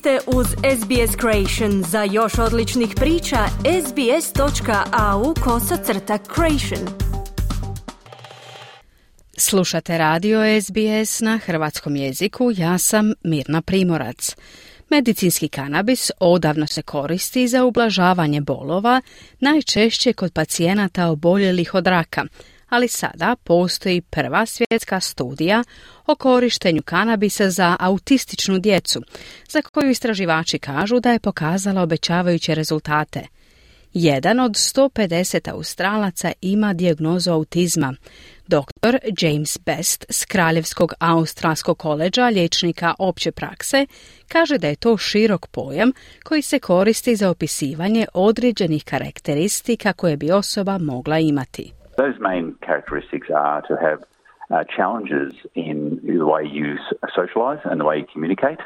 ste uz SBS Creation. Za još odličnih priča, sbs.au kosacrta creation. Slušate radio SBS na hrvatskom jeziku, ja sam Mirna Primorac. Medicinski kanabis odavno se koristi za ublažavanje bolova, najčešće kod pacijenata oboljelih od raka – ali sada postoji prva svjetska studija o korištenju kanabisa za autističnu djecu, za koju istraživači kažu da je pokazala obećavajuće rezultate. Jedan od 150 Australaca ima dijagnozu autizma. Dr. James Best s Kraljevskog australskog koleđa liječnika opće prakse kaže da je to širok pojam koji se koristi za opisivanje određenih karakteristika koje bi osoba mogla imati. Those main characteristics are to have uh, challenges in the way you socialise and the way you communicate,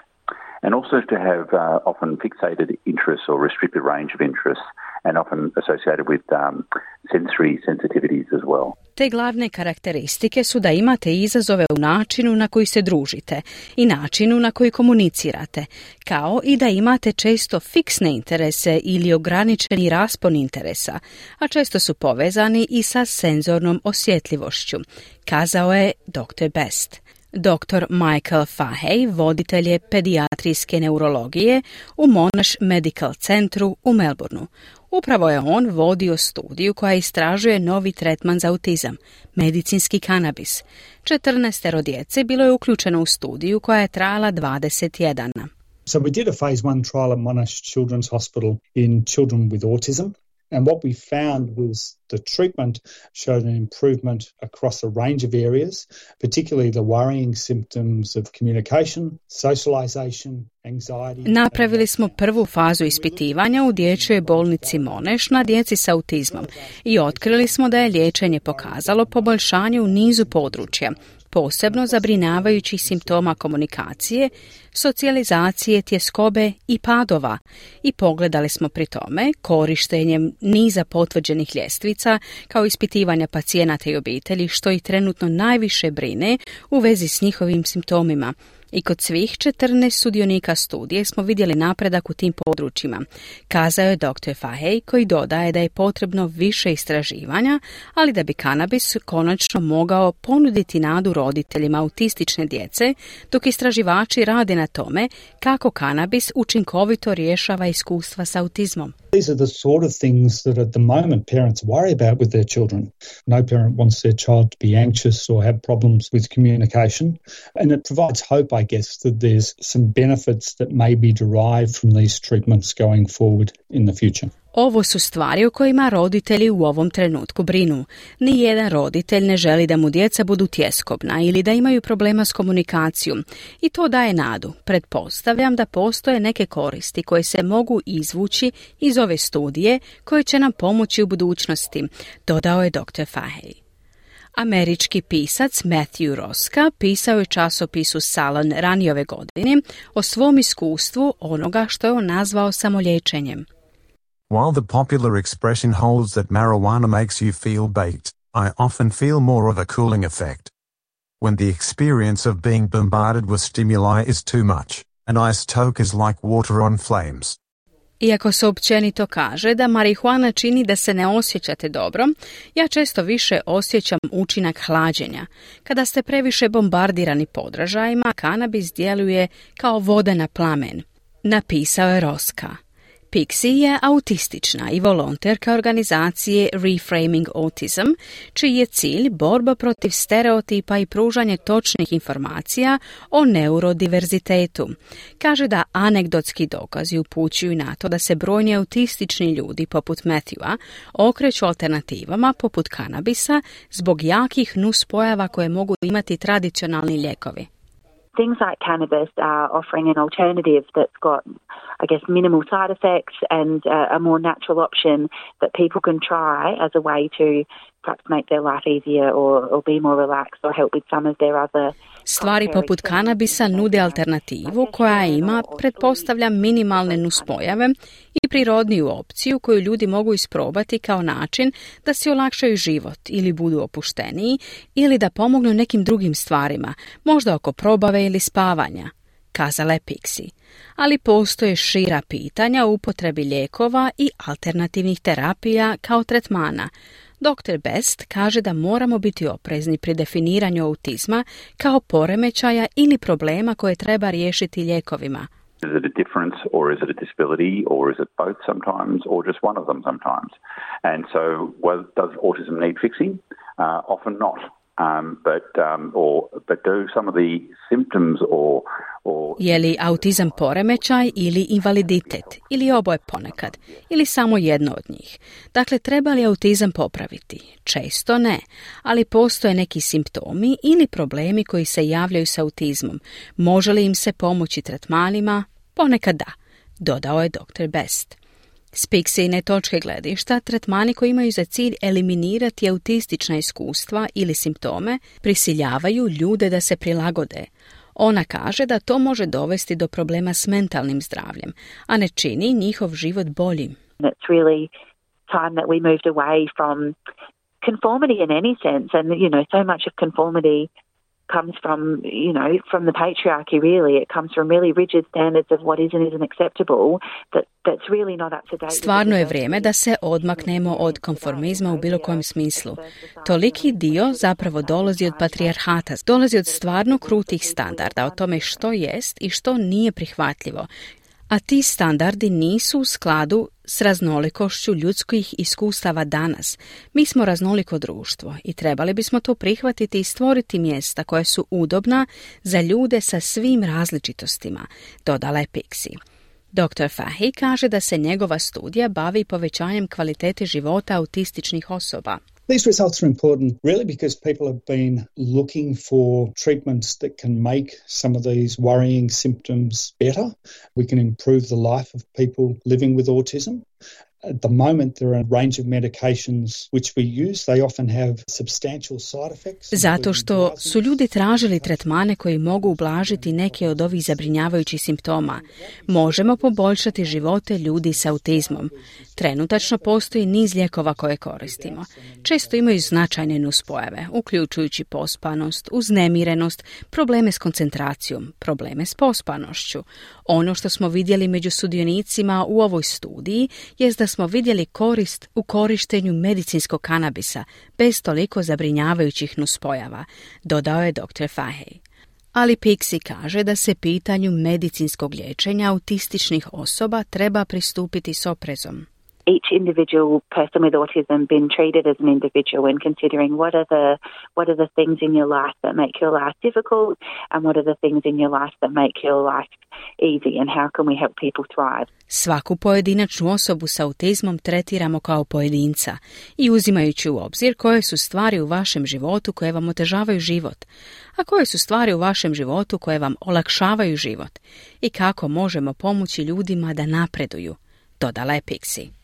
and also to have uh, often fixated interests or restricted range of interests and often associated with um, sensory sensitivities as well. Te glavne karakteristike su da imate izazove u načinu na koji se družite i načinu na koji komunicirate, kao i da imate često fiksne interese ili ograničeni raspon interesa, a često su povezani i sa senzornom osjetljivošću, kazao je Dr. Best. Dr. Michael Fahey voditelj je pedijatrijske neurologije u Monash Medical Centru u Melbourneu. Upravo je on vodio studiju koja istražuje novi tretman za autizam, medicinski kanabis. 14 djece bilo je uključeno u studiju koja je trajala 20 tjedana. So we did a phase one trial at Monash Children's Hospital in children with autism. And what we found was the treatment showed an improvement across a range of areas, particularly the worrying symptoms of communication, socialization, anxiety. Napravili smo prvu fazu ispitivanja u dječjoj bolnici Moneš na djeci s autizmom i otkrili smo da je liječenje pokazalo poboljšanje u nizu područja, posebno zabrinavajućih simptoma komunikacije, socijalizacije, tjeskobe i padova i pogledali smo pri tome korištenjem niza potvrđenih ljestvica kao ispitivanja pacijenata i obitelji što ih trenutno najviše brine u vezi s njihovim simptomima i kod svih 14 sudionika studije smo vidjeli napredak u tim područjima, kazao je dr. Fahey koji dodaje da je potrebno više istraživanja, ali da bi kanabis konačno mogao ponuditi nadu roditeljima autistične djece, dok istraživači rade na tome kako kanabis učinkovito rješava iskustva s autizmom. These are the sort of things that at the moment parents worry about with their children. No parent wants their child to be anxious or have problems with communication. And it provides hope, I guess, that there's some benefits that may be derived from these treatments going forward in the future. Ovo su stvari o kojima roditelji u ovom trenutku brinu. Ni jedan roditelj ne želi da mu djeca budu tjeskobna ili da imaju problema s komunikacijom i to daje nadu. Pretpostavljam da postoje neke koristi koje se mogu izvući iz ove studije koje će nam pomoći u budućnosti, dodao je dr. Fahey. Američki pisac Matthew Roska pisao je časopisu Salon ranije ove godine o svom iskustvu onoga što je on nazvao samolječenjem. While the popular expression holds that marijuana makes you feel baked, I often feel more of a cooling effect. When the experience of being bombarded with stimuli is too much, an ice toke is like water on flames. Iako se općenito kaže da marihuana čini da se ne osjećate dobro, ja često više osjećam učinak hlađenja. Kada ste previše bombardirani podražajima, kanabis djeluje kao voda na plamen. Napisao je Roska. Pixie je autistična i volonterka organizacije Reframing Autism, čiji je cilj borba protiv stereotipa i pružanje točnih informacija o neurodiverzitetu. Kaže da anegdotski dokazi upućuju na to da se brojni autistični ljudi poput Matthewa okreću alternativama poput kanabisa zbog jakih nuspojava koje mogu imati tradicionalni lijekovi. things like cannabis are offering an alternative that's got, I guess, minimal side effects and uh, a more natural option that people can try as a way to perhaps make their life easier or, or be more relaxed or help with some of their other Stvari poput kanabisa nude alternativu koja ima, pretpostavlja, minimalne nuspojave i prirodniju opciju koju ljudi mogu isprobati kao način da si olakšaju život ili budu opušteniji ili da pomognu nekim drugim stvarima, možda oko probave ili spavanja. Kazala je Pixi. Ali postoje šira pitanja o upotrebi lijekova i alternativnih terapija kao tretmana. Dr. Best kaže da moramo biti oprezni pri definiranju autizma kao poremećaja ili problema koje treba riješiti lijekovima. Is it a difference or is it a disability or is it both sometimes or just one of them sometimes? And so, well, does autism need fixing? Uh, often not. Um, but, um, or, but do some of the symptoms or, Je li autizam poremećaj ili invaliditet? Ili oboje ponekad? Ili samo jedno od njih? Dakle, treba li autizam popraviti? Često ne, ali postoje neki simptomi ili problemi koji se javljaju s autizmom. Može li im se pomoći tretmanima? Ponekad da, dodao je dr. Best. S Pixine točke gledišta, tretmani koji imaju za cilj eliminirati autistična iskustva ili simptome prisiljavaju ljude da se prilagode. Ona kaže da to može dovesti do problema s mentalnim zdravljem, a ne čini njihov život boljim. It's really time that we moved away from conformity in any sense and you know so much of conformity comes from, you know, from the patriarchy really. It comes from really rigid standards of what is and isn't acceptable that, that's really not up to date. Stvarno je vrijeme da se odmaknemo od konformizma u bilo kojem smislu. Toliki dio zapravo dolazi od patrijarhata, dolazi od stvarno krutih standarda o tome što jest i što nije prihvatljivo, a ti standardi nisu u skladu s raznolikošću ljudskih iskustava danas. Mi smo raznoliko društvo i trebali bismo to prihvatiti i stvoriti mjesta koja su udobna za ljude sa svim različitostima, dodala je Pixi. Dr. Fahy kaže da se njegova studija bavi povećanjem kvalitete života autističnih osoba. These results are important really because people have been looking for treatments that can make some of these worrying symptoms better. We can improve the life of people living with autism. At the moment, there are a range of medications which we use. They often have substantial side effects. Zato što su ljudi tražili tretmane koji mogu ublažiti neke od ovih zabrinjavajućih simptoma. Možemo poboljšati živote ljudi s autizmom. Trenutačno postoji niz lijekova koje koristimo. Često imaju značajne nuspojave, uključujući pospanost, uznemirenost, probleme s koncentracijom, probleme s pospanošću. Ono što smo vidjeli među sudionicima u ovoj studiji je da smo vidjeli korist u korištenju medicinskog kanabisa bez toliko zabrinjavajućih nuspojava, dodao je dr. Fahey. Ali Pixi kaže da se pitanju medicinskog liječenja autističnih osoba treba pristupiti s oprezom. Each individual person with autism been treated as an individual and considering what are the what are the things in your life that make your life difficult and what are the things in your life that make your life easy and how can we help people thrive. Svaku pojedinačnu osobu s autizmom tretiramo kao pojedinca i uzimajući u obzir koje su stvari u vašem životu koje vam otežavaju život, a koje su stvari u vašem životu koje vam olakšavaju život i kako možemo pomoći ljudima da napreduju, dodala je Pixie.